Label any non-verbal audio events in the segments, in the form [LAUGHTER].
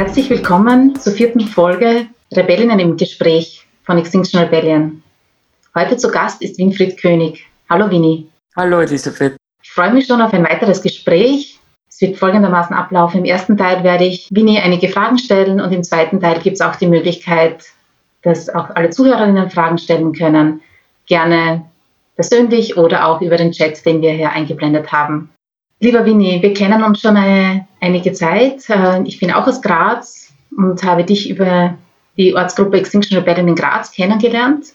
Herzlich willkommen zur vierten Folge Rebellinnen im Gespräch von Extinction Rebellion. Heute zu Gast ist Winfried König. Hallo Winnie. Hallo Elisabeth. Ich freue mich schon auf ein weiteres Gespräch. Es wird folgendermaßen ablaufen. Im ersten Teil werde ich Winnie einige Fragen stellen und im zweiten Teil gibt es auch die Möglichkeit, dass auch alle Zuhörerinnen Fragen stellen können. Gerne persönlich oder auch über den Chat, den wir hier eingeblendet haben. Lieber Winnie, wir kennen uns schon eine, einige Zeit. Äh, ich bin auch aus Graz und habe dich über die Ortsgruppe Extinction Rebellion in Graz kennengelernt.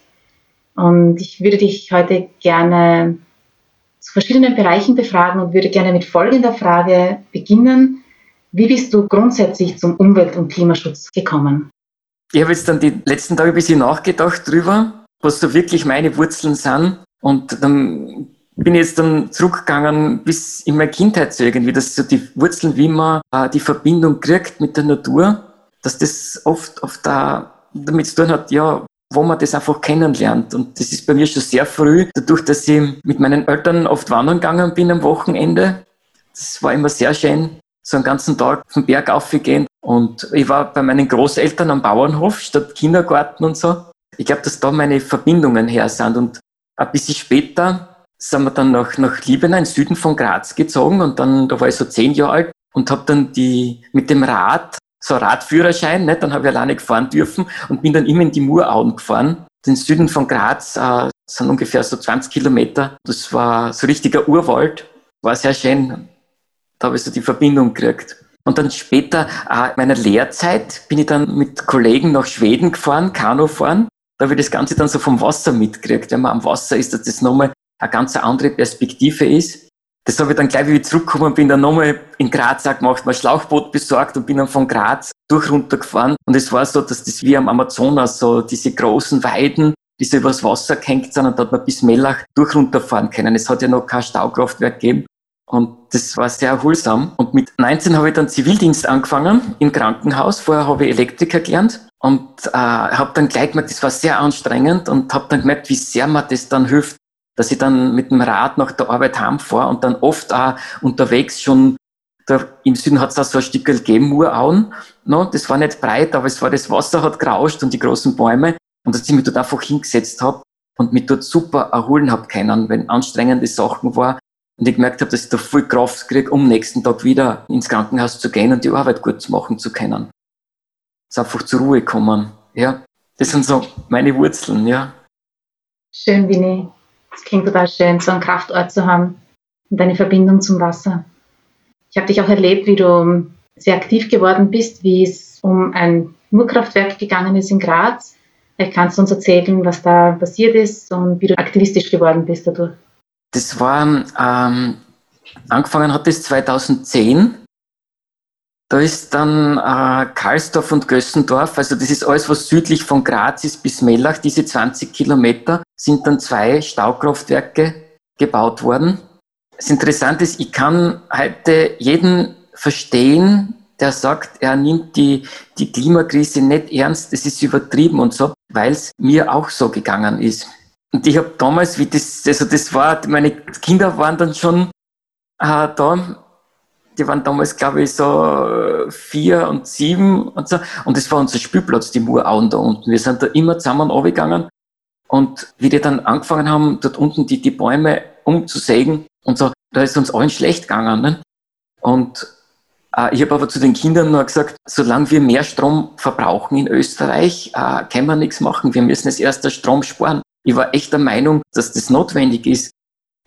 Und ich würde dich heute gerne zu verschiedenen Bereichen befragen und würde gerne mit folgender Frage beginnen. Wie bist du grundsätzlich zum Umwelt- und Klimaschutz gekommen? Ich habe jetzt dann die letzten Tage ein bisschen nachgedacht drüber, was so wirklich meine Wurzeln sind. Und dann bin ich jetzt dann zurückgegangen bis in meine Kindheit so irgendwie, dass so die Wurzeln, wie man äh, die Verbindung kriegt mit der Natur, dass das oft auf der, damit zu tun hat, ja, wo man das einfach kennenlernt. Und das ist bei mir schon sehr früh, dadurch, dass ich mit meinen Eltern oft wandern gegangen bin am Wochenende. Das war immer sehr schön, so einen ganzen Tag vom Berg aufgehen. Und ich war bei meinen Großeltern am Bauernhof statt Kindergarten und so. Ich glaube, dass da meine Verbindungen her sind. Und ein bisschen später sind wir dann nach, nach Liebenau, im Süden von Graz gezogen und dann, da war ich so zehn Jahre alt und habe dann die, mit dem Rad, so Radführerschein, ne, dann habe ich alleine gefahren dürfen und bin dann immer in die Murauen gefahren. Den Süden von Graz äh, sind ungefähr so 20 Kilometer. Das war so richtiger Urwald, war sehr schön. Da habe ich so die Verbindung gekriegt. Und dann später, äh, in meiner Lehrzeit, bin ich dann mit Kollegen nach Schweden gefahren, Kanu fahren. Da habe ich das Ganze dann so vom Wasser mitgekriegt. Wenn man am Wasser ist, dass das nochmal eine ganz andere Perspektive ist. Das habe ich dann gleich, wie ich zurückgekommen bin, dann nochmal in Graz auch gemacht, mein Schlauchboot besorgt und bin dann von Graz durch runtergefahren. Und es war so, dass das wie am Amazonas, so diese großen Weiden, die so übers Wasser gehängt sind und da hat man bis Mellach durch runterfahren können. Es hat ja noch kein Staukraftwerk gegeben. Und das war sehr erholsam. Und mit 19 habe ich dann Zivildienst angefangen im Krankenhaus. Vorher habe ich Elektriker gelernt und äh, habe dann gleich gemerkt, das war sehr anstrengend und habe dann gemerkt, wie sehr mir das dann hilft, dass ich dann mit dem Rad nach der Arbeit heimfahre und dann oft auch unterwegs schon, da, im Süden hat es da so ein Stück gegeben, Murauen, no, das war nicht breit, aber es war das Wasser hat gerauscht und die großen Bäume und dass ich mich dort einfach hingesetzt habe und mich dort super erholen habe können, wenn anstrengende Sachen war und ich gemerkt habe, dass ich da viel Kraft kriege, um nächsten Tag wieder ins Krankenhaus zu gehen und die Arbeit gut machen zu können. Es einfach zur Ruhe kommen, ja. Das sind so meine Wurzeln, ja. Schön, Winnie. Es klingt total schön, so einen Kraftort zu haben und eine Verbindung zum Wasser. Ich habe dich auch erlebt, wie du sehr aktiv geworden bist, wie es um ein Murkraftwerk gegangen ist in Graz. Vielleicht kannst du uns erzählen, was da passiert ist und wie du aktivistisch geworden bist dadurch. Das war, ähm, angefangen hat es 2010 da ist dann äh, Karlsdorf und Gössendorf, also das ist alles, was südlich von Graz ist bis Mellach, diese 20 Kilometer, sind dann zwei Staukraftwerke gebaut worden. Das Interessante ist, ich kann heute jeden verstehen, der sagt, er nimmt die, die Klimakrise nicht ernst, das ist übertrieben und so, weil es mir auch so gegangen ist. Und ich habe damals, wie das, also das war, meine Kinder waren dann schon äh, da die waren damals, glaube ich, so vier und sieben und so. Und das war unser Spielplatz, die Murauen da unten. Wir sind da immer zusammen runtergegangen. Und wie die dann angefangen haben, dort unten die, die Bäume umzusägen und so, da ist uns allen schlecht gegangen. Ne? Und äh, ich habe aber zu den Kindern nur gesagt, solange wir mehr Strom verbrauchen in Österreich, äh, können wir nichts machen. Wir müssen jetzt erst den Strom sparen. Ich war echt der Meinung, dass das notwendig ist.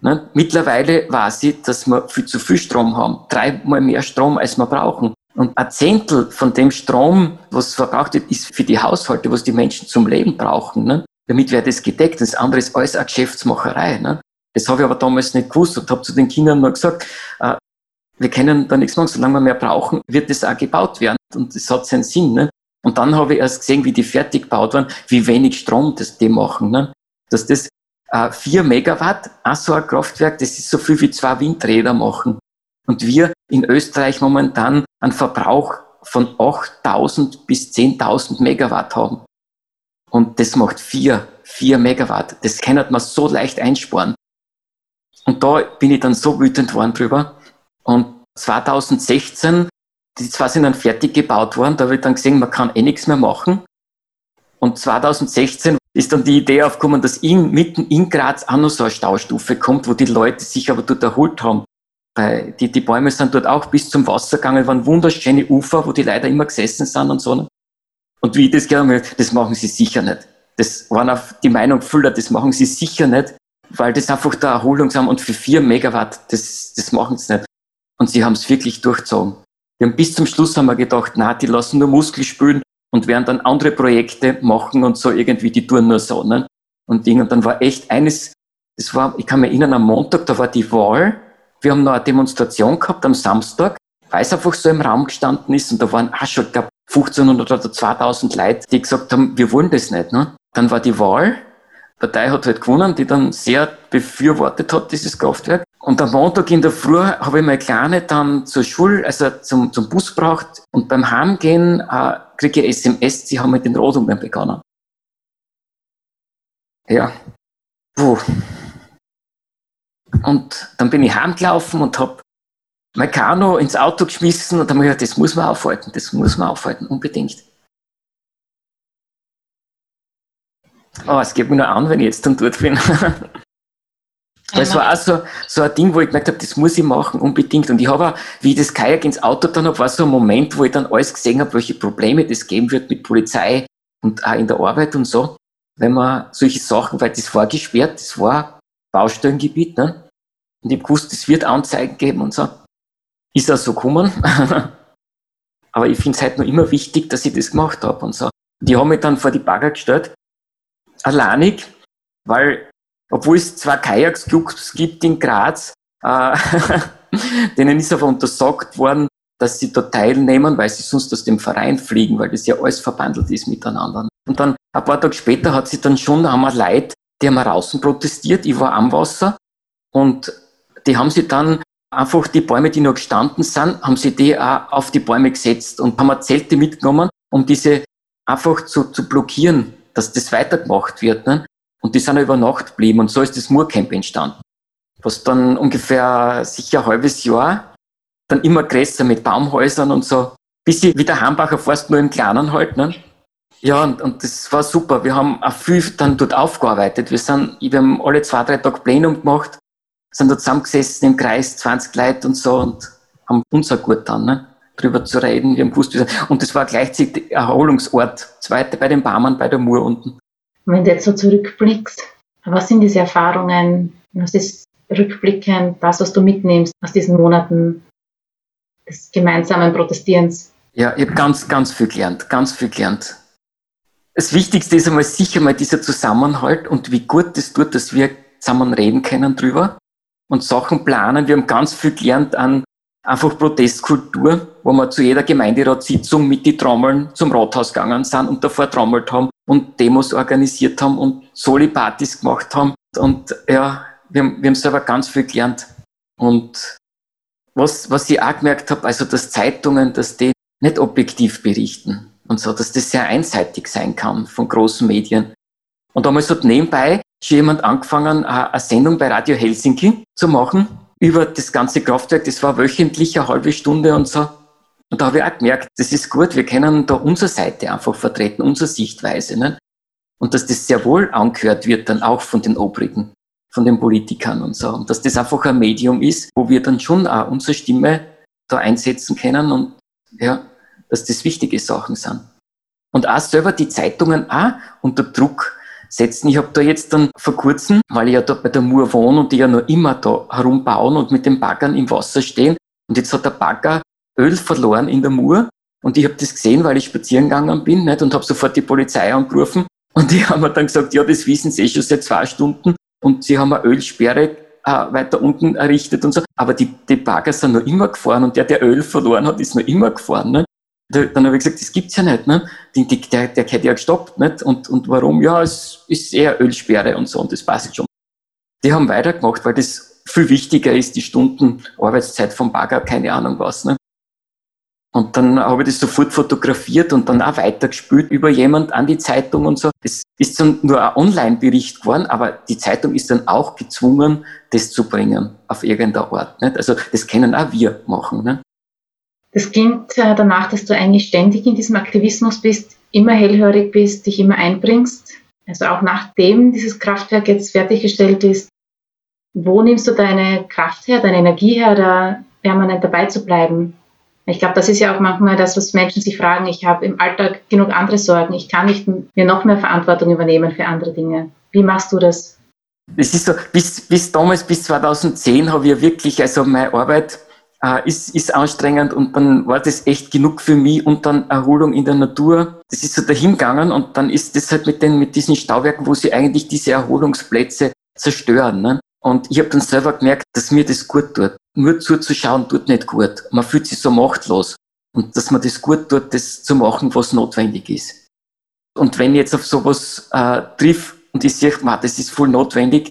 Ne? Mittlerweile weiß ich, dass wir viel zu viel Strom haben. Dreimal mehr Strom, als wir brauchen. Und ein Zehntel von dem Strom, was verbraucht wird, ist für die Haushalte, was die Menschen zum Leben brauchen. Ne? Damit wäre das gedeckt. Das andere ist alles eine Geschäftsmacherei. Ne? Das habe ich aber damals nicht gewusst und habe zu den Kindern nur gesagt, äh, wir können da nichts machen, solange wir mehr brauchen, wird das auch gebaut werden. Und das hat seinen Sinn. Ne? Und dann habe ich erst gesehen, wie die fertig gebaut waren, wie wenig Strom das die machen. Ne? Dass das 4 äh, Megawatt, auch so ein Kraftwerk, das ist so viel wie zwei Windräder machen. Und wir in Österreich momentan einen Verbrauch von 8000 bis 10.000 Megawatt haben. Und das macht 4, 4 Megawatt. Das kann man so leicht einsparen. Und da bin ich dann so wütend worden drüber. Und 2016, die zwei sind dann fertig gebaut worden, da habe ich dann gesehen, man kann eh nichts mehr machen. Und 2016 ist dann die Idee aufgekommen, dass in, mitten in Graz auch noch so eine Staustufe kommt, wo die Leute sich aber dort erholt haben. Weil die, die Bäume sind dort auch bis zum Wasser gegangen, waren wunderschöne Ufer, wo die Leute immer gesessen sind und so. Und wie ich das gehört habe, das machen sie sicher nicht. Das waren auch die Meinung vieler, das machen sie sicher nicht, weil das einfach der Erholungsam und für vier Megawatt, das, das machen sie nicht. Und sie haben es wirklich durchgezogen. Wir haben bis zum Schluss haben wir gedacht, na, die lassen nur Muskel spülen und werden dann andere Projekte machen und so irgendwie, die tun nur so, ne? Und Ding. Und dann war echt eines, das war, ich kann mir erinnern, am Montag, da war die Wahl. Wir haben noch eine Demonstration gehabt am Samstag, weil es einfach so im Raum gestanden ist und da waren auch schon, glaube, 1500 oder 2000 Leute, die gesagt haben, wir wollen das nicht, ne? Dann war die Wahl. Die Partei hat halt gewonnen, die dann sehr befürwortet hat, dieses Kraftwerk. Und am Montag in der Früh habe ich meine Kleine dann zur Schule, also zum, zum Bus gebracht und beim Heimgehen äh, kriege ich SMS, sie haben mit den Rodungen begonnen. Ja. Puh. Und dann bin ich heimgelaufen und habe mein Kanu ins Auto geschmissen und habe mir gedacht, das muss man aufhalten, das muss man aufhalten, unbedingt. Oh, es geht mir nur an, wenn ich jetzt dann dort bin. [LAUGHS] Das war auch so, so ein Ding, wo ich gemerkt habe, das muss ich machen, unbedingt. Und ich habe auch, wie ich das Kajak ins Auto dann habe, war so ein Moment, wo ich dann alles gesehen habe, welche Probleme das geben wird mit Polizei und auch in der Arbeit und so. Wenn man solche Sachen, weil das war gesperrt, das war Baustellengebiet, ne? Und ich habe gewusst, es wird Anzeigen geben und so. Ist auch so gekommen. [LAUGHS] Aber ich finde es halt noch immer wichtig, dass ich das gemacht habe und so. Die haben mich dann vor die Bagger gestellt, alleinig, weil obwohl es zwei Kajaksclubs gibt in Graz, äh, [LAUGHS] denen ist aber untersagt worden, dass sie da teilnehmen, weil sie sonst aus dem Verein fliegen, weil das ja alles verbandelt ist miteinander. Und dann ein paar Tage später hat sie dann schon, wir Leute, die haben draußen protestiert, ich war am Wasser und die haben sie dann einfach die Bäume, die noch gestanden sind, haben sie die auch auf die Bäume gesetzt und haben Zelte mitgenommen, um diese einfach zu, zu blockieren, dass das weitergemacht wird. Ne? Und die sind über Nacht geblieben und so ist das Moorcamp entstanden. Was dann ungefähr sicher ein halbes Jahr dann immer größer mit Baumhäusern und so, bis sie wieder Hambacher Forst nur im Kleinen halt, ne? Ja, und, und das war super. Wir haben auch viel dann dort aufgearbeitet. Wir sind, wir haben alle zwei, drei Tage Plenum gemacht, sind dort zusammengesessen im Kreis, 20 Leute und so und haben uns auch gut dann, ne? drüber zu reden. Wir haben gewusst, und das war gleichzeitig Erholungsort. Zweite bei den Barmann, bei der Mur unten. Wenn du jetzt so zurückblickst, was sind diese Erfahrungen, was ist rückblickend das, was du mitnimmst aus diesen Monaten des gemeinsamen Protestierens? Ja, ich habe ganz, ganz viel gelernt, ganz viel gelernt. Das Wichtigste ist einmal sicher mal dieser Zusammenhalt und wie gut es tut, dass wir zusammen reden können drüber und Sachen planen. Wir haben ganz viel gelernt an einfach Protestkultur, wo wir zu jeder Gemeinderatssitzung mit die Trommeln zum Rathaus gegangen sind und davor trommelt haben und Demos organisiert haben und Soli-Partys gemacht haben. Und ja, wir, haben, wir haben selber ganz viel gelernt. Und was, was ich auch gemerkt habe, also dass Zeitungen, dass die nicht objektiv berichten und so, dass das sehr einseitig sein kann von großen Medien. Und damals hat nebenbei schon jemand angefangen, eine Sendung bei Radio Helsinki zu machen über das ganze Kraftwerk. Das war wöchentlich eine halbe Stunde und so. Und da habe ich auch gemerkt, das ist gut, wir können da unsere Seite einfach vertreten, unsere Sichtweise. Ne? Und dass das sehr wohl angehört wird, dann auch von den Obrigen, von den Politikern und so. Und dass das einfach ein Medium ist, wo wir dann schon auch unsere Stimme da einsetzen können und ja, dass das wichtige Sachen sind. Und auch selber die Zeitungen auch unter Druck setzen. Ich habe da jetzt dann vor kurzem, weil ich ja da bei der Mur wohne und die ja noch immer da herumbauen und mit den Baggern im Wasser stehen. Und jetzt hat der Bagger Öl verloren in der Mur. Und ich habe das gesehen, weil ich spazieren gegangen bin nicht? und habe sofort die Polizei angerufen. Und die [LAUGHS] haben mir dann gesagt, ja, das wissen sie eh schon seit zwei Stunden. Und sie haben eine Ölsperre äh, weiter unten errichtet und so. Aber die, die Bagger sind noch immer gefahren und der, der Öl verloren hat, ist noch immer gefahren. Nicht? Dann habe ich gesagt, das gibt's ja nicht. Ne? Die, die, der, der hätte ja gestoppt. Nicht? Und, und warum? Ja, es ist eher Ölsperre und so und das passt schon. Die haben weitergemacht, weil das viel wichtiger ist, die Stunden Arbeitszeit vom Bagger, keine Ahnung was. Ne? Und dann habe ich das sofort fotografiert und dann auch weitergespült über jemand an die Zeitung und so. Es ist dann nur ein Online-Bericht geworden, aber die Zeitung ist dann auch gezwungen, das zu bringen auf irgendeiner Art. Nicht? Also das können auch wir machen. Nicht? Das klingt äh, danach, dass du eigentlich ständig in diesem Aktivismus bist, immer hellhörig bist, dich immer einbringst. Also auch nachdem dieses Kraftwerk jetzt fertiggestellt ist, wo nimmst du deine Kraft her, deine Energie her, da permanent dabei zu bleiben? Ich glaube, das ist ja auch manchmal das, was Menschen sich fragen. Ich habe im Alltag genug andere Sorgen. Ich kann nicht mir noch mehr Verantwortung übernehmen für andere Dinge. Wie machst du das? Es ist so, bis, bis damals, bis 2010, habe ich wirklich, also meine Arbeit äh, ist, ist anstrengend und dann war das echt genug für mich und dann Erholung in der Natur. Das ist so dahingegangen und dann ist das halt mit, den, mit diesen Stauwerken, wo sie eigentlich diese Erholungsplätze zerstören. Ne? Und ich habe dann selber gemerkt, dass mir das gut tut. Nur zuzuschauen tut nicht gut. Man fühlt sich so machtlos. Und dass man das gut tut, das zu machen, was notwendig ist. Und wenn ich jetzt auf sowas äh, triff und ich sehe, man, das ist voll notwendig,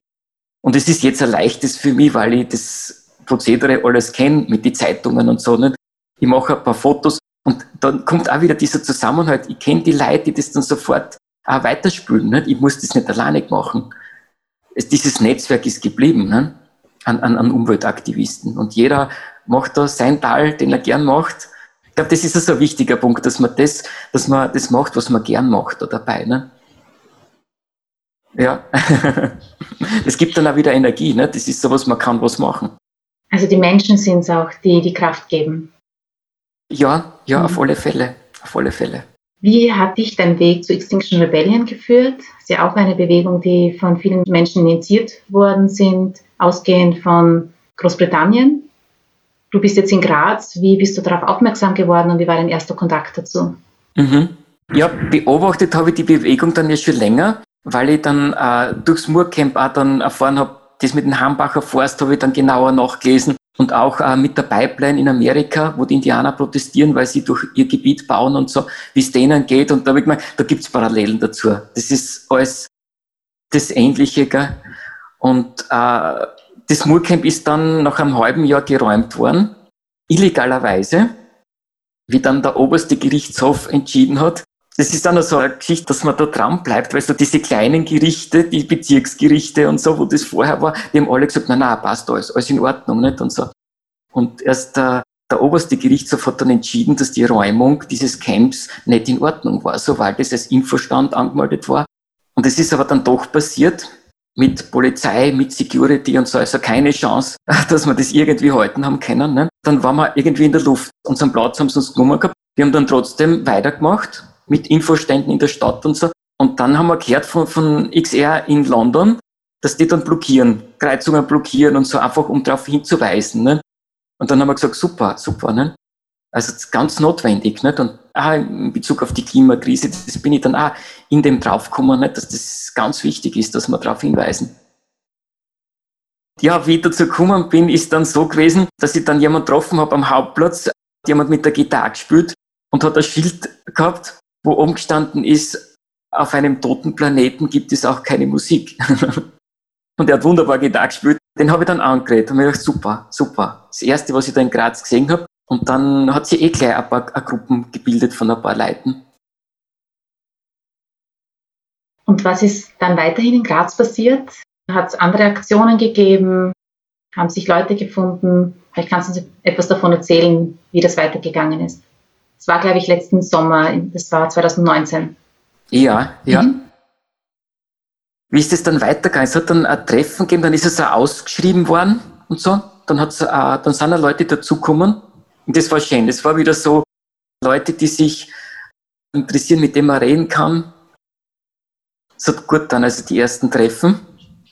und es ist jetzt ein leichtes für mich, weil ich das Prozedere alles kenne mit den Zeitungen und so. Nicht? Ich mache ein paar Fotos und dann kommt auch wieder dieser Zusammenhalt. Ich kenne die Leute, die das dann sofort auch weiterspülen. Nicht? Ich muss das nicht alleine machen es, dieses Netzwerk ist geblieben ne? an, an, an Umweltaktivisten. Und jeder macht da sein Teil, den er gern macht. Ich glaube, das ist also ein wichtiger Punkt, dass man das, dass man das macht, was man gern macht da dabei. Ne? Ja, [LAUGHS] es gibt dann auch wieder Energie. Ne? Das ist so was, man kann was machen. Also die Menschen sind es auch, die die Kraft geben. Ja, ja, mhm. auf alle Fälle, auf alle Fälle. Wie hat dich dein Weg zu Extinction Rebellion geführt? Das ist ja auch eine Bewegung, die von vielen Menschen initiiert worden sind, ausgehend von Großbritannien. Du bist jetzt in Graz. Wie bist du darauf aufmerksam geworden und wie war dein erster Kontakt dazu? Mhm. Ja, beobachtet habe ich die Bewegung dann ja schon länger, weil ich dann äh, durchs Moorcamp auch dann erfahren habe, das mit dem Hambacher Forst habe ich dann genauer nachgelesen und auch äh, mit der Pipeline in Amerika, wo die Indianer protestieren, weil sie durch ihr Gebiet bauen und so, wie es denen geht. Und da, ich mein, da gibt's Parallelen dazu. Das ist alles das Ähnliche. Gell? Und äh, das Moorcamp ist dann nach einem halben Jahr geräumt worden, illegalerweise, wie dann der oberste Gerichtshof entschieden hat. Das ist dann so eine Geschichte, dass man da dran bleibt, weil so diese kleinen Gerichte, die Bezirksgerichte und so, wo das vorher war, die haben alle gesagt, nein, nein, passt alles, alles in Ordnung, nicht? Und so. Und erst der, der oberste Gerichtshof hat dann entschieden, dass die Räumung dieses Camps nicht in Ordnung war, sobald es als Infostand angemeldet war. Und es ist aber dann doch passiert, mit Polizei, mit Security und so, also keine Chance, [LAUGHS] dass wir das irgendwie halten haben können. Ne? Dann waren wir irgendwie in der Luft. Unseren Platz haben sie uns genommen gehabt. Wir haben dann trotzdem weitergemacht mit Infoständen in der Stadt und so. Und dann haben wir gehört von, von XR in London, dass die dann blockieren, Kreuzungen blockieren und so einfach, um darauf hinzuweisen. Ne? Und dann haben wir gesagt, super, super. Ne? Also ganz notwendig. Nicht? Und auch in Bezug auf die Klimakrise, das bin ich dann auch in dem draufgekommen, nicht? dass das ganz wichtig ist, dass wir darauf hinweisen. Ja, wie ich dazu gekommen bin, ist dann so gewesen, dass ich dann jemanden getroffen habe am Hauptplatz, jemand mit der Gitarre gespielt und hat ein Schild gehabt wo oben gestanden ist, auf einem toten Planeten gibt es auch keine Musik. [LAUGHS] und er hat wunderbar Gitarre gespielt. Den habe ich dann angeredet und mir gedacht, super, super. Das erste, was ich da in Graz gesehen habe. Und dann hat sich eh gleich ein paar ein Gruppen gebildet von ein paar Leuten. Und was ist dann weiterhin in Graz passiert? Hat es andere Aktionen gegeben? Haben sich Leute gefunden? Vielleicht kannst du uns etwas davon erzählen, wie das weitergegangen ist. Das war, glaube ich, letzten Sommer, das war 2019. Ja, ja. Mhm. Wie ist es dann weitergegangen? Es hat dann ein Treffen gegeben, dann ist es auch ausgeschrieben worden und so. Dann, hat's, äh, dann sind auch Leute dazugekommen. Und das war schön. Das war wieder so Leute, die sich interessieren, mit denen man reden kann. Das hat gut dann, also die ersten Treffen.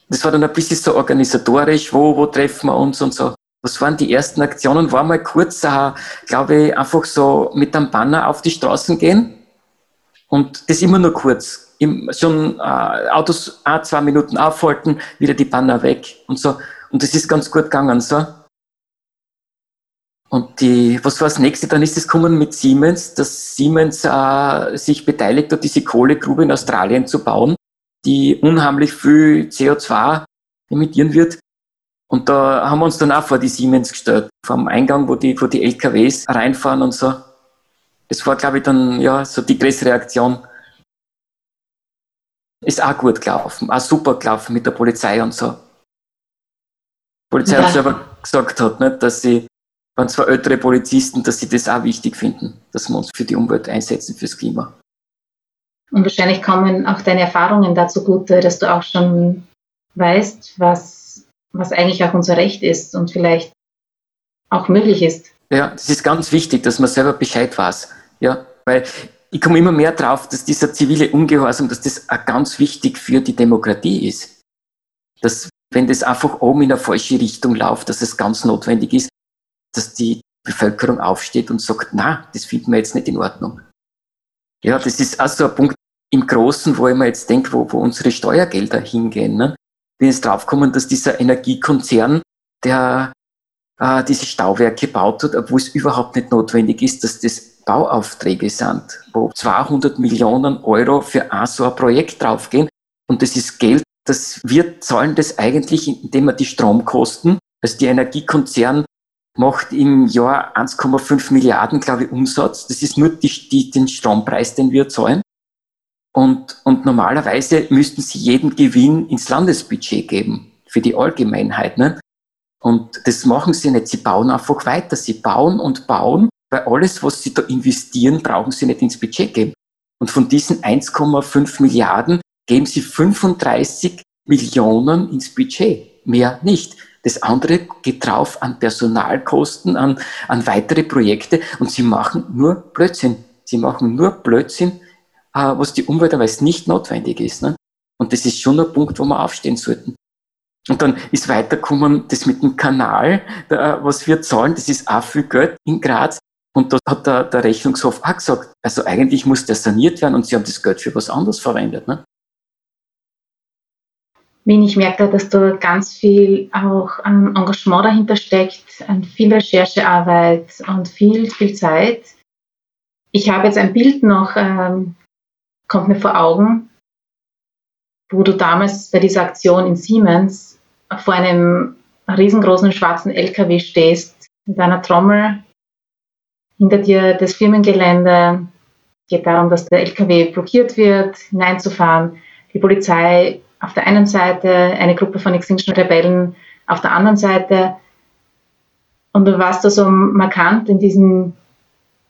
Das war dann ein bisschen so organisatorisch, wo, wo treffen wir uns und so. Was waren die ersten Aktionen? War mal kurz, äh, glaube ich, einfach so mit einem Banner auf die Straßen gehen. Und das immer nur kurz. Im, schon äh, Autos ein, zwei Minuten aufhalten, wieder die Banner weg und so. Und das ist ganz gut gegangen, so. Und die, was war das nächste? Dann ist es gekommen mit Siemens, dass Siemens äh, sich beteiligt hat, diese Kohlegrube in Australien zu bauen, die unheimlich viel CO2 emittieren wird. Und da haben wir uns dann auch vor die Siemens gestellt, vom Eingang, wo die, wo die LKWs reinfahren und so. Das war, glaube ich, dann ja so die größte Reaktion. Ist auch gut gelaufen, auch super gelaufen mit der Polizei und so. Die Polizei ja. hat selber gesagt hat, nicht, dass sie waren zwar ältere Polizisten, dass sie das auch wichtig finden, dass wir uns für die Umwelt einsetzen, fürs Klima. Und wahrscheinlich kommen auch deine Erfahrungen dazu gute, dass du auch schon weißt, was, was eigentlich auch unser Recht ist und vielleicht auch möglich ist. Ja, das ist ganz wichtig, dass man selber Bescheid weiß. Ja, weil ich komme immer mehr drauf, dass dieser zivile Ungehorsam, dass das auch ganz wichtig für die Demokratie ist. Dass, wenn das einfach oben in eine falsche Richtung läuft, dass es ganz notwendig ist, dass die Bevölkerung aufsteht und sagt, na, das finden wir jetzt nicht in Ordnung. Ja, das ist also ein Punkt im Großen, wo ich mir jetzt denke, wo, wo unsere Steuergelder hingehen. Ne? Bin jetzt draufgekommen, dass dieser Energiekonzern, der äh, diese Stauwerke baut hat, obwohl es überhaupt nicht notwendig ist, dass das Bauaufträge sind, wo 200 Millionen Euro für ein so ein Projekt draufgehen. Und das ist Geld, das wir zahlen das eigentlich, indem wir die Stromkosten, also die Energiekonzern macht im Jahr 1,5 Milliarden, glaube ich, Umsatz. Das ist nur die, die, den Strompreis, den wir zahlen. Und, und normalerweise müssten sie jeden Gewinn ins Landesbudget geben, für die Allgemeinheit. Ne? Und das machen sie nicht. Sie bauen einfach weiter. Sie bauen und bauen, weil alles, was sie da investieren, brauchen sie nicht ins Budget geben. Und von diesen 1,5 Milliarden geben sie 35 Millionen ins Budget. Mehr nicht. Das andere geht drauf an Personalkosten, an, an weitere Projekte und sie machen nur Blödsinn. Sie machen nur Blödsinn, was die Umwelt aber nicht notwendig ist. Ne? Und das ist schon ein Punkt, wo wir aufstehen sollten. Und dann ist weitergekommen das mit dem Kanal, da, was wir zahlen, das ist auch viel Geld in Graz. Und da hat der, der Rechnungshof auch gesagt, also eigentlich muss der saniert werden und sie haben das Geld für was anderes verwendet. Ne? Ich merke, dass da ganz viel auch an Engagement dahinter steckt, an viel Recherchearbeit und viel, viel Zeit. Ich habe jetzt ein Bild noch, ähm, kommt mir vor Augen, wo du damals bei dieser Aktion in Siemens vor einem riesengroßen schwarzen LKW stehst, mit einer Trommel, hinter dir das Firmengelände, geht darum, dass der LKW blockiert wird, hineinzufahren. Die Polizei auf der einen Seite eine Gruppe von Extinction Rebellen auf der anderen Seite. Und du warst da so markant in diesem,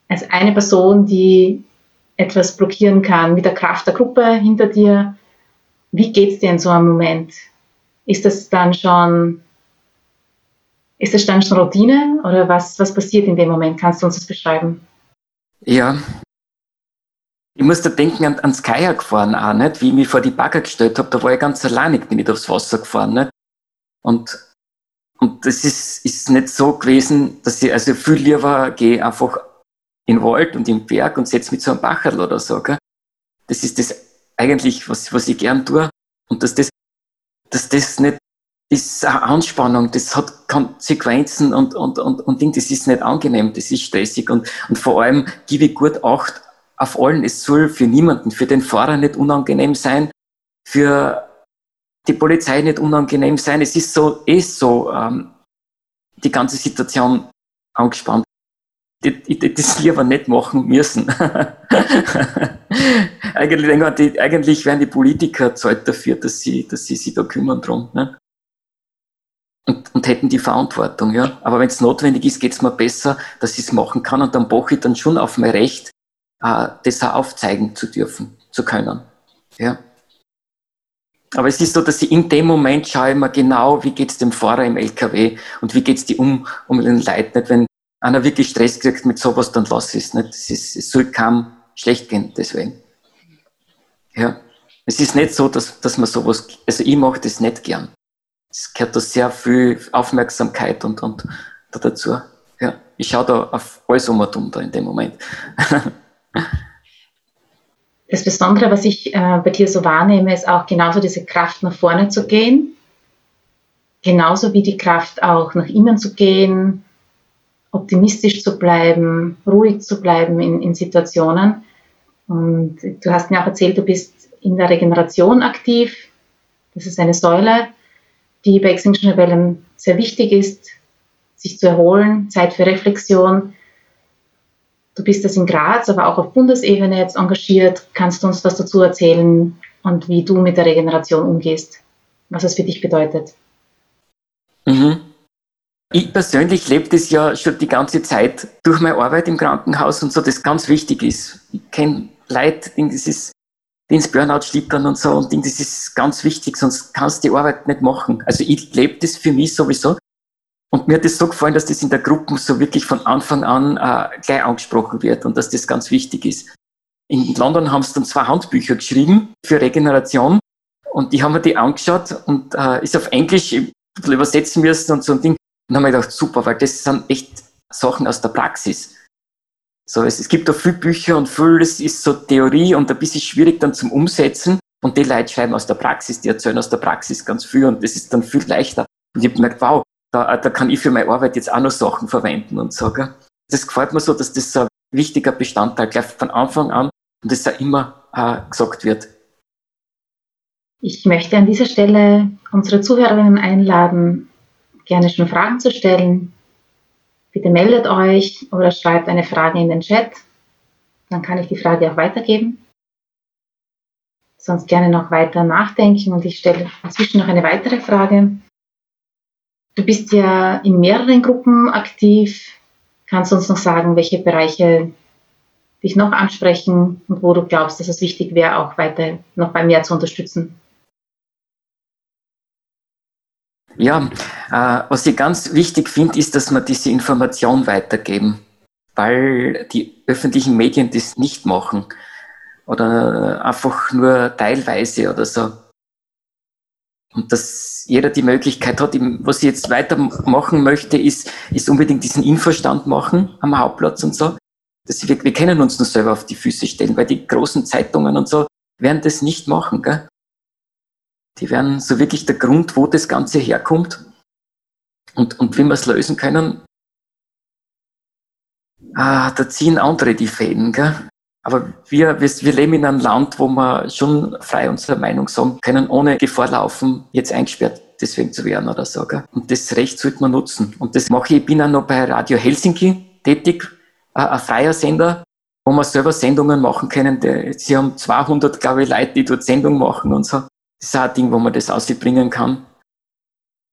als eine Person, die etwas blockieren kann, mit der Kraft der Gruppe hinter dir. Wie geht es dir in so einem Moment? Ist das dann schon, ist das dann schon Routine oder was, was passiert in dem Moment? Kannst du uns das beschreiben? Ja, ich muss da denken an, ans Kajak gefahren auch, nicht? Wie ich mich vor die Bagger gestellt habe, da war ich ganz alleinig, bin ich aufs Wasser gefahren, nicht? Und, und das ist, ist nicht so gewesen, dass ich also viel lieber gehe einfach in Wald und im Berg und setze mich zu einem Bacherl oder so, gell? Das ist das eigentlich, was, was ich gern tue. Und dass das, dass das nicht ist eine Anspannung, das hat Konsequenzen und, und, und, und Ding, das ist nicht angenehm, das ist stressig und, und vor allem gebe ich gut Acht auf allen. Es soll für niemanden, für den Fahrer nicht unangenehm sein, für die Polizei nicht unangenehm sein. Es ist so, eh so, ähm, die ganze Situation angespannt. Ich, ich, das lieber nicht machen müssen. [LAUGHS] eigentlich, die, eigentlich werden die Politiker zahlt dafür, dass sie, dass sie sich da kümmern drum. Ne? Und, und hätten die Verantwortung, ja. Aber wenn es notwendig ist, geht es mir besser, dass ich es machen kann und dann poche ich dann schon auf mein Recht, äh, das auch aufzeigen zu dürfen, zu können. Ja. Aber es ist so, dass ich in dem Moment schaue immer genau, wie geht es dem Fahrer im LKW und wie geht es die um, um den Leuten. Nicht, wenn einer wirklich Stress kriegt mit sowas, dann lass es nicht. Es, ist, es soll kaum schlecht gehen, deswegen. Ja. Es ist nicht so, dass, dass man sowas, also ich mache das nicht gern. Es gehört da sehr viel Aufmerksamkeit und, und da dazu. Ja. Ich schaue da auf alles um und um da in dem Moment. [LAUGHS] Das Besondere, was ich äh, bei dir so wahrnehme, ist auch genauso diese Kraft nach vorne zu gehen, genauso wie die Kraft auch nach innen zu gehen, optimistisch zu bleiben, ruhig zu bleiben in, in Situationen. Und du hast mir auch erzählt, du bist in der Regeneration aktiv. Das ist eine Säule, die bei Extinction Rebellion sehr wichtig ist, sich zu erholen, Zeit für Reflexion, Du bist das in Graz, aber auch auf Bundesebene jetzt engagiert. Kannst du uns was dazu erzählen und wie du mit der Regeneration umgehst? Was es für dich bedeutet? Mhm. Ich persönlich lebe das ja schon die ganze Zeit durch meine Arbeit im Krankenhaus und so, das ganz wichtig ist. Ich kenne Leute, das ist, die ins Burnout schlittern und so und das ist ganz wichtig, sonst kannst du die Arbeit nicht machen. Also ich lebe das für mich sowieso. Und mir hat es so gefallen, dass das in der Gruppe so wirklich von Anfang an äh, gleich angesprochen wird und dass das ganz wichtig ist. In London haben sie dann zwei Handbücher geschrieben für Regeneration und die haben mir die angeschaut und äh, ist auf Englisch übersetzen müssen und so ein Ding. Und haben mir gedacht, super, weil das sind echt Sachen aus der Praxis. So, es, es gibt da viele Bücher und vieles ist so Theorie und ein bisschen schwierig dann zum Umsetzen. Und die Leute schreiben aus der Praxis, die erzählen aus der Praxis ganz viel und das ist dann viel leichter. Und ich habe gemerkt, wow, da, da kann ich für meine Arbeit jetzt auch noch Sachen verwenden und so. Gell? Das gefällt mir so, dass das so ein wichtiger Bestandteil gleich von Anfang an und das auch immer äh, gesagt wird. Ich möchte an dieser Stelle unsere Zuhörerinnen einladen, gerne schon Fragen zu stellen. Bitte meldet euch oder schreibt eine Frage in den Chat. Dann kann ich die Frage auch weitergeben. Sonst gerne noch weiter nachdenken und ich stelle inzwischen noch eine weitere Frage. Du bist ja in mehreren Gruppen aktiv. Kannst du uns noch sagen, welche Bereiche dich noch ansprechen und wo du glaubst, dass es wichtig wäre, auch weiter noch bei mehr zu unterstützen? Ja, äh, was ich ganz wichtig finde, ist, dass wir diese Information weitergeben, weil die öffentlichen Medien das nicht machen oder einfach nur teilweise oder so. Und dass jeder die Möglichkeit hat, was ich jetzt weitermachen möchte, ist, ist unbedingt diesen Infostand machen am Hauptplatz und so. Dass wir, wir können uns nur selber auf die Füße stellen, weil die großen Zeitungen und so werden das nicht machen. Gell? Die werden so wirklich der Grund, wo das Ganze herkommt und, und wie wir es lösen können. Ah, da ziehen andere die Fäden. Gell? Aber wir, wir, leben in einem Land, wo wir schon frei unsere Meinung sagen können, ohne Gefahr laufen, jetzt eingesperrt deswegen zu werden oder so. Gell? Und das Recht sollte man nutzen. Und das mache ich. Ich bin auch noch bei Radio Helsinki tätig, ein freier Sender, wo wir selber Sendungen machen können. Sie haben 200, glaube ich, Leute, die dort Sendungen machen und so. Das ist auch ein Ding, wo man das ausbringen kann.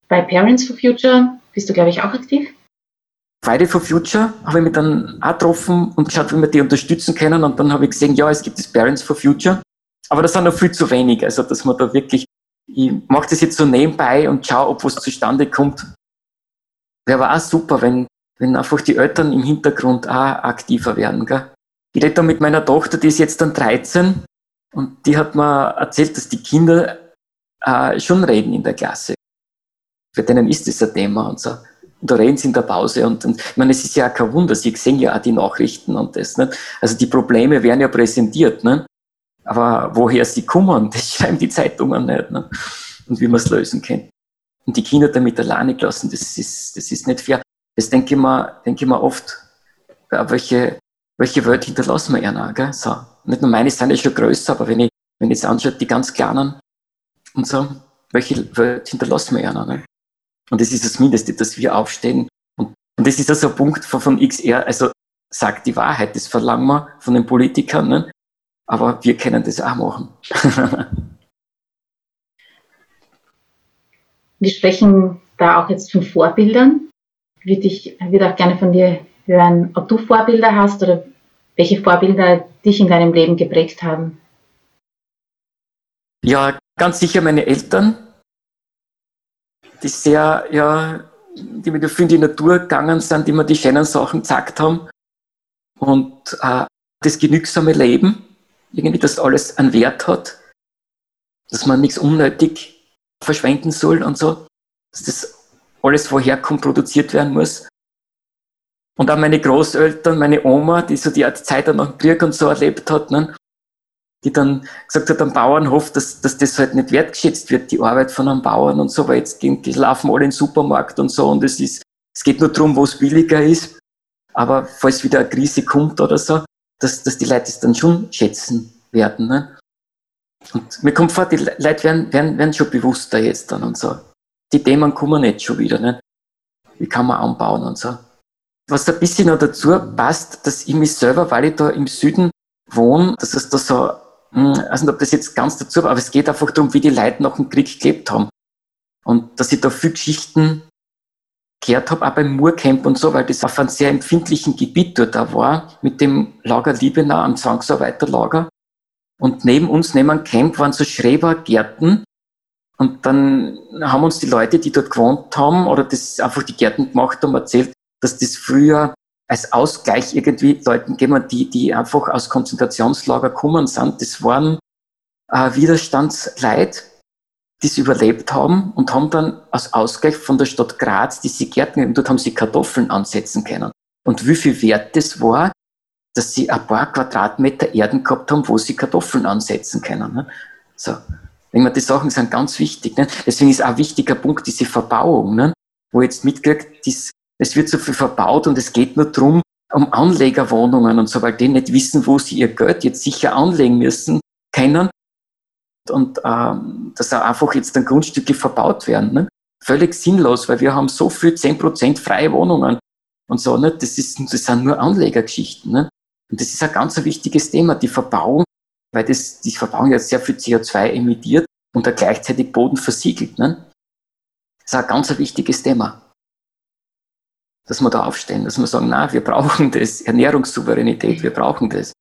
Bei Parents for Future bist du, glaube ich, auch aktiv? Friday for Future habe ich mich dann auch getroffen und geschaut, wie wir die unterstützen können. Und dann habe ich gesehen, ja, es gibt das Parents for Future. Aber das sind noch viel zu wenig. Also, dass man da wirklich, ich mache das jetzt so nebenbei und schaue, ob was zustande kommt. Wäre aber auch super, wenn, wenn einfach die Eltern im Hintergrund auch aktiver werden. Gell? Ich rede da mit meiner Tochter, die ist jetzt dann 13 und die hat mir erzählt, dass die Kinder äh, schon reden in der Klasse. Für denen ist das ein Thema und so. Und da reden sie in der Pause und, und ich meine, es ist ja auch kein Wunder, sie sehen ja auch die Nachrichten und das. Nicht? Also die Probleme werden ja präsentiert, nicht? aber woher sie kommen, [LAUGHS] das schreiben die Zeitungen nicht. Nicht? Und wie man es lösen kann. Und die Kinder damit alleine gelassen, das ist, das ist nicht fair. Das denke ich mir, denke ich mir oft, welche, welche Welt hinterlassen wir ihnen, gell? So. Nicht nur meine sind ja schon größer, aber wenn ich, wenn ich jetzt anschaue, die ganz kleinen und so, welche Welt hinterlassen wir ihnen, ne? Und das ist das Mindeste, dass wir aufstehen. Und, und das ist also ein Punkt von, von XR, also sagt die Wahrheit, das verlangen wir von den Politikern, ne? aber wir können das auch machen. [LAUGHS] wir sprechen da auch jetzt von Vorbildern. Würde ich würde auch gerne von dir hören, ob du Vorbilder hast oder welche Vorbilder dich in deinem Leben geprägt haben? Ja, ganz sicher meine Eltern, die sehr, ja, die mit viel in die Natur gegangen sind, die mir die schönen Sachen gezeigt haben. Und äh, das genügsame Leben, irgendwie, dass alles einen Wert hat, dass man nichts unnötig verschwenden soll und so, dass das alles, woher kommt, produziert werden muss. Und auch meine Großeltern, meine Oma, die so die Zeit dann nach dem Krieg und so erlebt hat, ne? die dann gesagt hat am Bauernhof, dass, dass das halt nicht wertgeschätzt wird, die Arbeit von einem Bauern und so, weil jetzt gehen, die laufen alle in den Supermarkt und so und es ist, es geht nur darum, wo es billiger ist. Aber falls wieder eine Krise kommt oder so, dass, dass die Leute es dann schon schätzen werden. Ne? Und mir kommt vor, die Leute werden, werden, werden schon bewusster jetzt dann und so. Die Themen kommen nicht schon wieder. Ne? Wie kann man anbauen und so. Was ein bisschen noch dazu passt, dass ich mich selber, weil ich da im Süden wohne, dass es da so, hm, ich weiß nicht, ob das jetzt ganz dazu, aber es geht einfach darum, wie die Leute nach dem Krieg gelebt haben. Und dass ich da viele Geschichten gehört habe, auch beim Murcamp und so, weil das auf einem sehr empfindlichen Gebiet dort da war, mit dem Lager Liebenau am Zwangsarbeiterlager. Und neben uns, neben einem Camp, waren so Schrebergärten. Und dann haben uns die Leute, die dort gewohnt haben oder das einfach die Gärten gemacht haben, erzählt, dass das früher als Ausgleich irgendwie Leuten gegeben die, die einfach aus Konzentrationslager gekommen sind. Das waren äh, Widerstandsleute, die es überlebt haben und haben dann als Ausgleich von der Stadt Graz diese Gärten, und dort haben sie Kartoffeln ansetzen können. Und wie viel wert das war, dass sie ein paar Quadratmeter Erden gehabt haben, wo sie Kartoffeln ansetzen können. Ne? So. Wenn man die Sachen sind ganz wichtig. Ne? Deswegen ist auch ein wichtiger Punkt diese Verbauung, ne? wo jetzt mitkriegt, es wird so viel verbaut und es geht nur darum, um Anlegerwohnungen und so, weil die nicht wissen, wo sie ihr Geld jetzt sicher anlegen müssen, können, und ähm, dass auch einfach jetzt dann Grundstücke verbaut werden. Ne? Völlig sinnlos, weil wir haben so viel 10% freie Wohnungen und so. Ne? Das, ist, das sind nur Anlegergeschichten. Ne? Und das ist ein ganz wichtiges Thema, die Verbauung, weil das, die Verbauung ja sehr viel CO2 emittiert und da gleichzeitig Boden versiegelt. Ne? Das ist ein ganz wichtiges Thema. Dass wir da aufstehen, dass wir sagen, na, wir brauchen das, Ernährungssouveränität, wir brauchen das.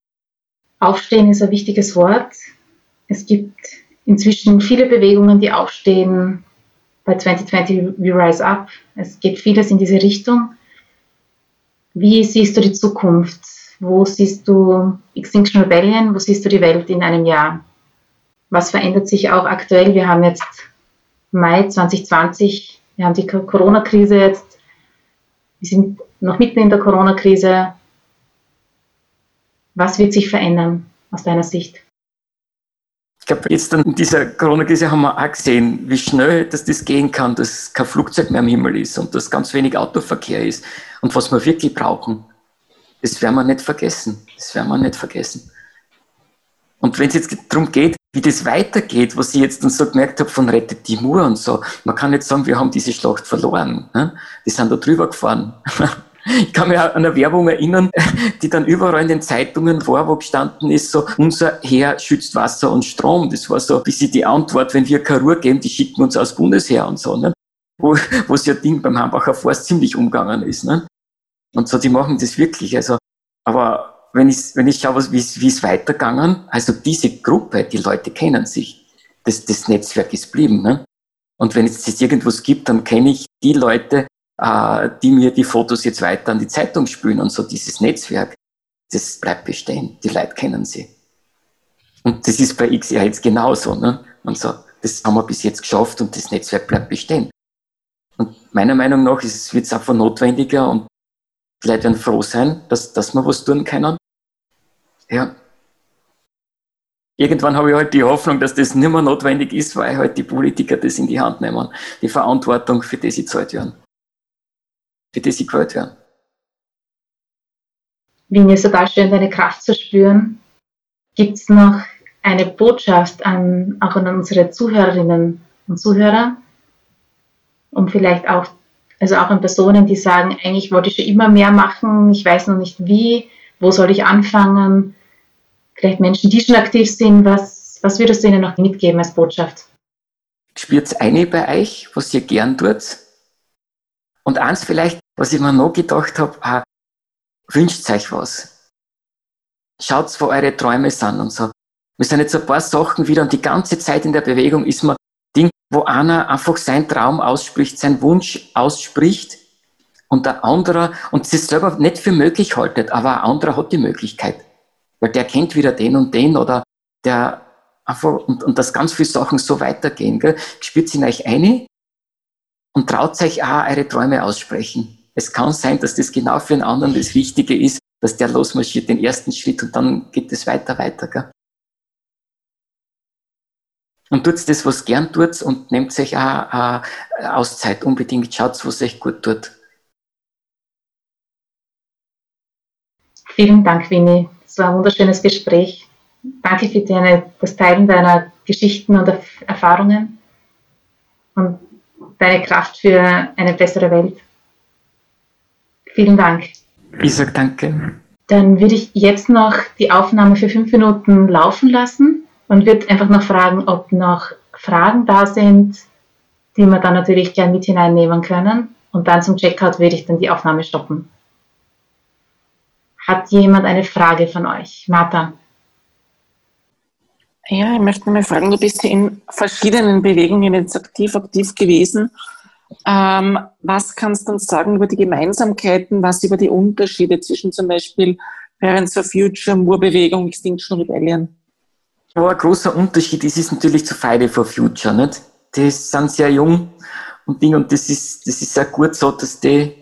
Aufstehen ist ein wichtiges Wort. Es gibt inzwischen viele Bewegungen, die aufstehen bei 2020 We Rise Up. Es geht vieles in diese Richtung. Wie siehst du die Zukunft? Wo siehst du Extinction Rebellion? Wo siehst du die Welt in einem Jahr? Was verändert sich auch aktuell? Wir haben jetzt Mai 2020, wir haben die Corona-Krise jetzt. Wir sind noch mitten in der Corona-Krise. Was wird sich verändern aus deiner Sicht? Ich glaube, jetzt in dieser Corona-Krise haben wir auch gesehen, wie schnell dass das gehen kann, dass kein Flugzeug mehr am Himmel ist und dass ganz wenig Autoverkehr ist. Und was wir wirklich brauchen, das werden wir nicht vergessen. Das werden wir nicht vergessen. Und wenn es jetzt darum geht, wie das weitergeht, was ich jetzt dann so gemerkt habe von Rettet die Mur und so, man kann nicht sagen, wir haben diese Schlacht verloren. Ne? Die sind da drüber gefahren. [LAUGHS] Ich kann mich an eine Werbung erinnern, die dann überall in den Zeitungen war, wo gestanden ist, so, unser Heer schützt Wasser und Strom. Das war so ein bisschen die Antwort, wenn wir keine Ruhe geben, die schicken uns aus Bundesheer und so, ne? Wo, wo es ja Ding beim Hambacher Forst ziemlich umgegangen ist, ne? Und so, die machen das wirklich, also, aber wenn ich, wenn ich schaue, wie es weitergegangen, also diese Gruppe, die Leute kennen sich. Das, das Netzwerk ist blieben, ne? Und wenn es jetzt irgendwas gibt, dann kenne ich die Leute, äh, die mir die Fotos jetzt weiter an die Zeitung spülen und so dieses Netzwerk, das bleibt bestehen. Die Leute kennen sie. Und das ist bei XR jetzt genauso. Ne? Und so, das haben wir bis jetzt geschafft und das Netzwerk bleibt bestehen. Und meiner Meinung nach ist es einfach notwendiger und die Leute werden froh sein, dass, dass wir was tun können. Ja. Irgendwann habe ich halt die Hoffnung, dass das nicht mehr notwendig ist, weil halt die Politiker das in die Hand nehmen, die Verantwortung, für die sie zahlt werden für die sie gewählt werden. Wien ist total schön, deine Kraft zu spüren. Gibt es noch eine Botschaft an, auch an unsere Zuhörerinnen und Zuhörer, um vielleicht auch, also auch an Personen, die sagen, eigentlich wollte ich schon immer mehr machen, ich weiß noch nicht wie, wo soll ich anfangen? Vielleicht Menschen, die schon aktiv sind, was, was würdest du ihnen noch mitgeben als Botschaft? Spürt eine bei euch, was ihr gern tut? Und eins vielleicht, was ich mir noch gedacht habe, ah, wünscht euch was. Schaut, wo eure Träume sind und so. Wir sind jetzt ein paar Sachen wieder und die ganze Zeit in der Bewegung ist man Ding, wo einer einfach seinen Traum ausspricht, seinen Wunsch ausspricht und der andere und es selber nicht für möglich haltet, aber ein anderer hat die Möglichkeit. Weil der kennt wieder den und den oder der einfach und, und dass ganz viele Sachen so weitergehen. Gell? Spürt sie in euch eine und traut euch auch eure Träume aussprechen. Es kann sein, dass das genau für einen anderen das Richtige ist, dass der losmarschiert den ersten Schritt und dann geht es weiter, weiter. Gell? Und tut das, was gern tut und nehmt euch auch äh, Auszeit unbedingt. Schaut, was euch gut tut. Vielen Dank, Winnie. Es war ein wunderschönes Gespräch. Danke für deine, das Teilen deiner Geschichten und Erfahrungen. Und deine Kraft für eine bessere Welt. Vielen Dank. Ich sage danke. Dann würde ich jetzt noch die Aufnahme für fünf Minuten laufen lassen und würde einfach noch fragen, ob noch Fragen da sind, die wir dann natürlich gern mit hineinnehmen können. und dann zum Checkout würde ich dann die Aufnahme stoppen. Hat jemand eine Frage von euch? Martha. Ja, ich möchte mal fragen, du bist in verschiedenen Bewegungen jetzt aktiv, aktiv gewesen. Ähm, was kannst du uns sagen über die Gemeinsamkeiten, was über die Unterschiede zwischen zum Beispiel Parents for Future, Moore-Bewegung, Extinction Rebellion? Wo ein großer Unterschied ist, ist natürlich zu Friday for Future. Nicht? Die sind sehr jung und Ding, und das ist, das ist sehr gut so, dass die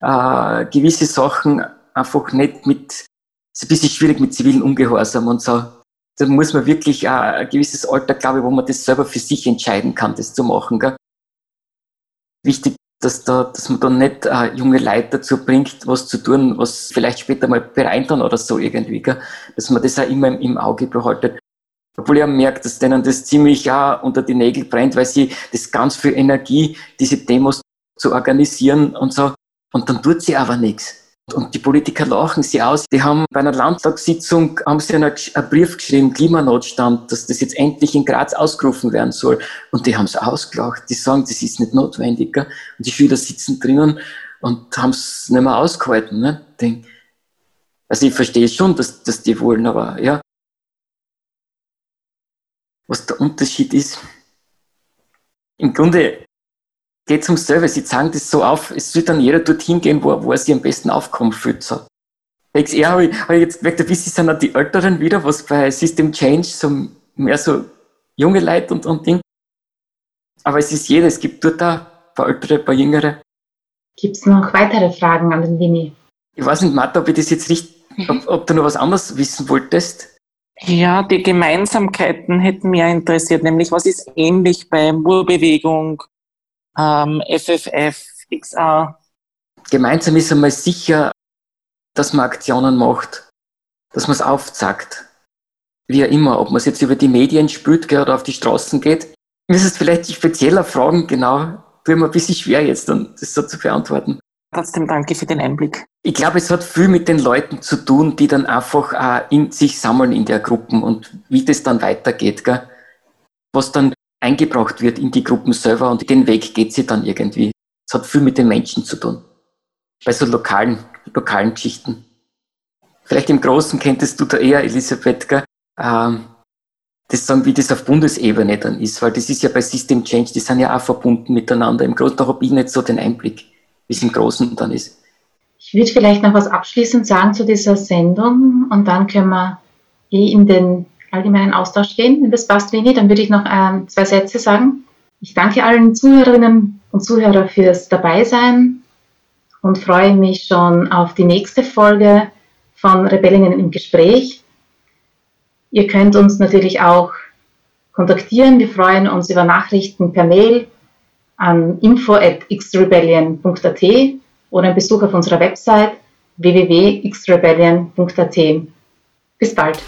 äh, gewisse Sachen einfach nicht mit, ist ein bisschen schwierig mit zivilen Ungehorsam und so da muss man wirklich ein gewisses Alter, glaube ich, wo man das selber für sich entscheiden kann, das zu machen. Gell? Wichtig, dass, da, dass man dann nicht äh, junge Leute dazu bringt, was zu tun, was vielleicht später mal bereintern oder so irgendwie. Gell? Dass man das auch immer im, im Auge behaltet. Obwohl auch merke, dass denen das ziemlich ja unter die Nägel brennt, weil sie das ganz viel Energie, diese Demos zu organisieren und so. Und dann tut sie aber nichts. Und die Politiker lachen sie aus. Die haben bei einer Landtagssitzung haben sie einen, einen Brief geschrieben, Klimanotstand, dass das jetzt endlich in Graz ausgerufen werden soll. Und die haben es ausgelacht. Die sagen, das ist nicht notwendig. Und die Schüler sitzen drinnen und haben es nicht mehr ausgehalten. Ne? Also ich verstehe schon, dass, dass die wollen, aber ja. Was der Unterschied ist. Im Grunde geht es ums selber. Sie zeigen das so auf, es soll dann jeder dorthin gehen, wo, wo er sich am besten aufkommen fühlt. So. XR habe ich, hab ich jetzt gemerkt, ein bisschen sind auch die Älteren wieder, was bei System Change so mehr so junge Leute und, und Ding. Aber es ist jeder, es gibt dort auch ein paar Ältere, ein paar Jüngere. Gibt es noch weitere Fragen an den Winnie? Ich weiß nicht, Martha, ob ich das jetzt richtig, mhm. ob, ob du noch was anderes wissen wolltest. Ja, die Gemeinsamkeiten hätten mich interessiert, nämlich was ist ähnlich bei Murbewegung, ähm, FFF, XA. Gemeinsam ist einmal sicher, dass man Aktionen macht, dass man es aufzeigt. Wie auch immer, ob man es jetzt über die Medien spürt oder auf die Straßen geht. Mir ist es vielleicht spezieller Fragen, genau, tue mir ein bisschen schwer jetzt, das so zu beantworten. Trotzdem danke für den Einblick. Ich glaube, es hat viel mit den Leuten zu tun, die dann einfach äh, in sich sammeln in der Gruppen und wie das dann weitergeht. Gell? Was dann eingebracht wird in die Gruppen selber und den Weg geht sie dann irgendwie. Es hat viel mit den Menschen zu tun. Bei so lokalen, lokalen Geschichten. Vielleicht im Großen kenntest du da eher, Elisabeth, gell? Ähm, das sagen, wie das auf Bundesebene dann ist, weil das ist ja bei System Change, die sind ja auch verbunden miteinander. Im Großen, habe ich nicht so den Einblick, wie es im Großen dann ist. Ich würde vielleicht noch was abschließend sagen zu dieser Sendung und dann können wir eh in den allgemeinen Austausch gehen. Wenn das passt, Vini, dann würde ich noch ähm, zwei Sätze sagen. Ich danke allen Zuhörerinnen und Zuhörern fürs Dabeisein und freue mich schon auf die nächste Folge von Rebellinnen im Gespräch. Ihr könnt uns natürlich auch kontaktieren. Wir freuen uns über Nachrichten per Mail an info@xrebellion.at oder ein Besuch auf unserer Website www.xrebellion.at. Bis bald.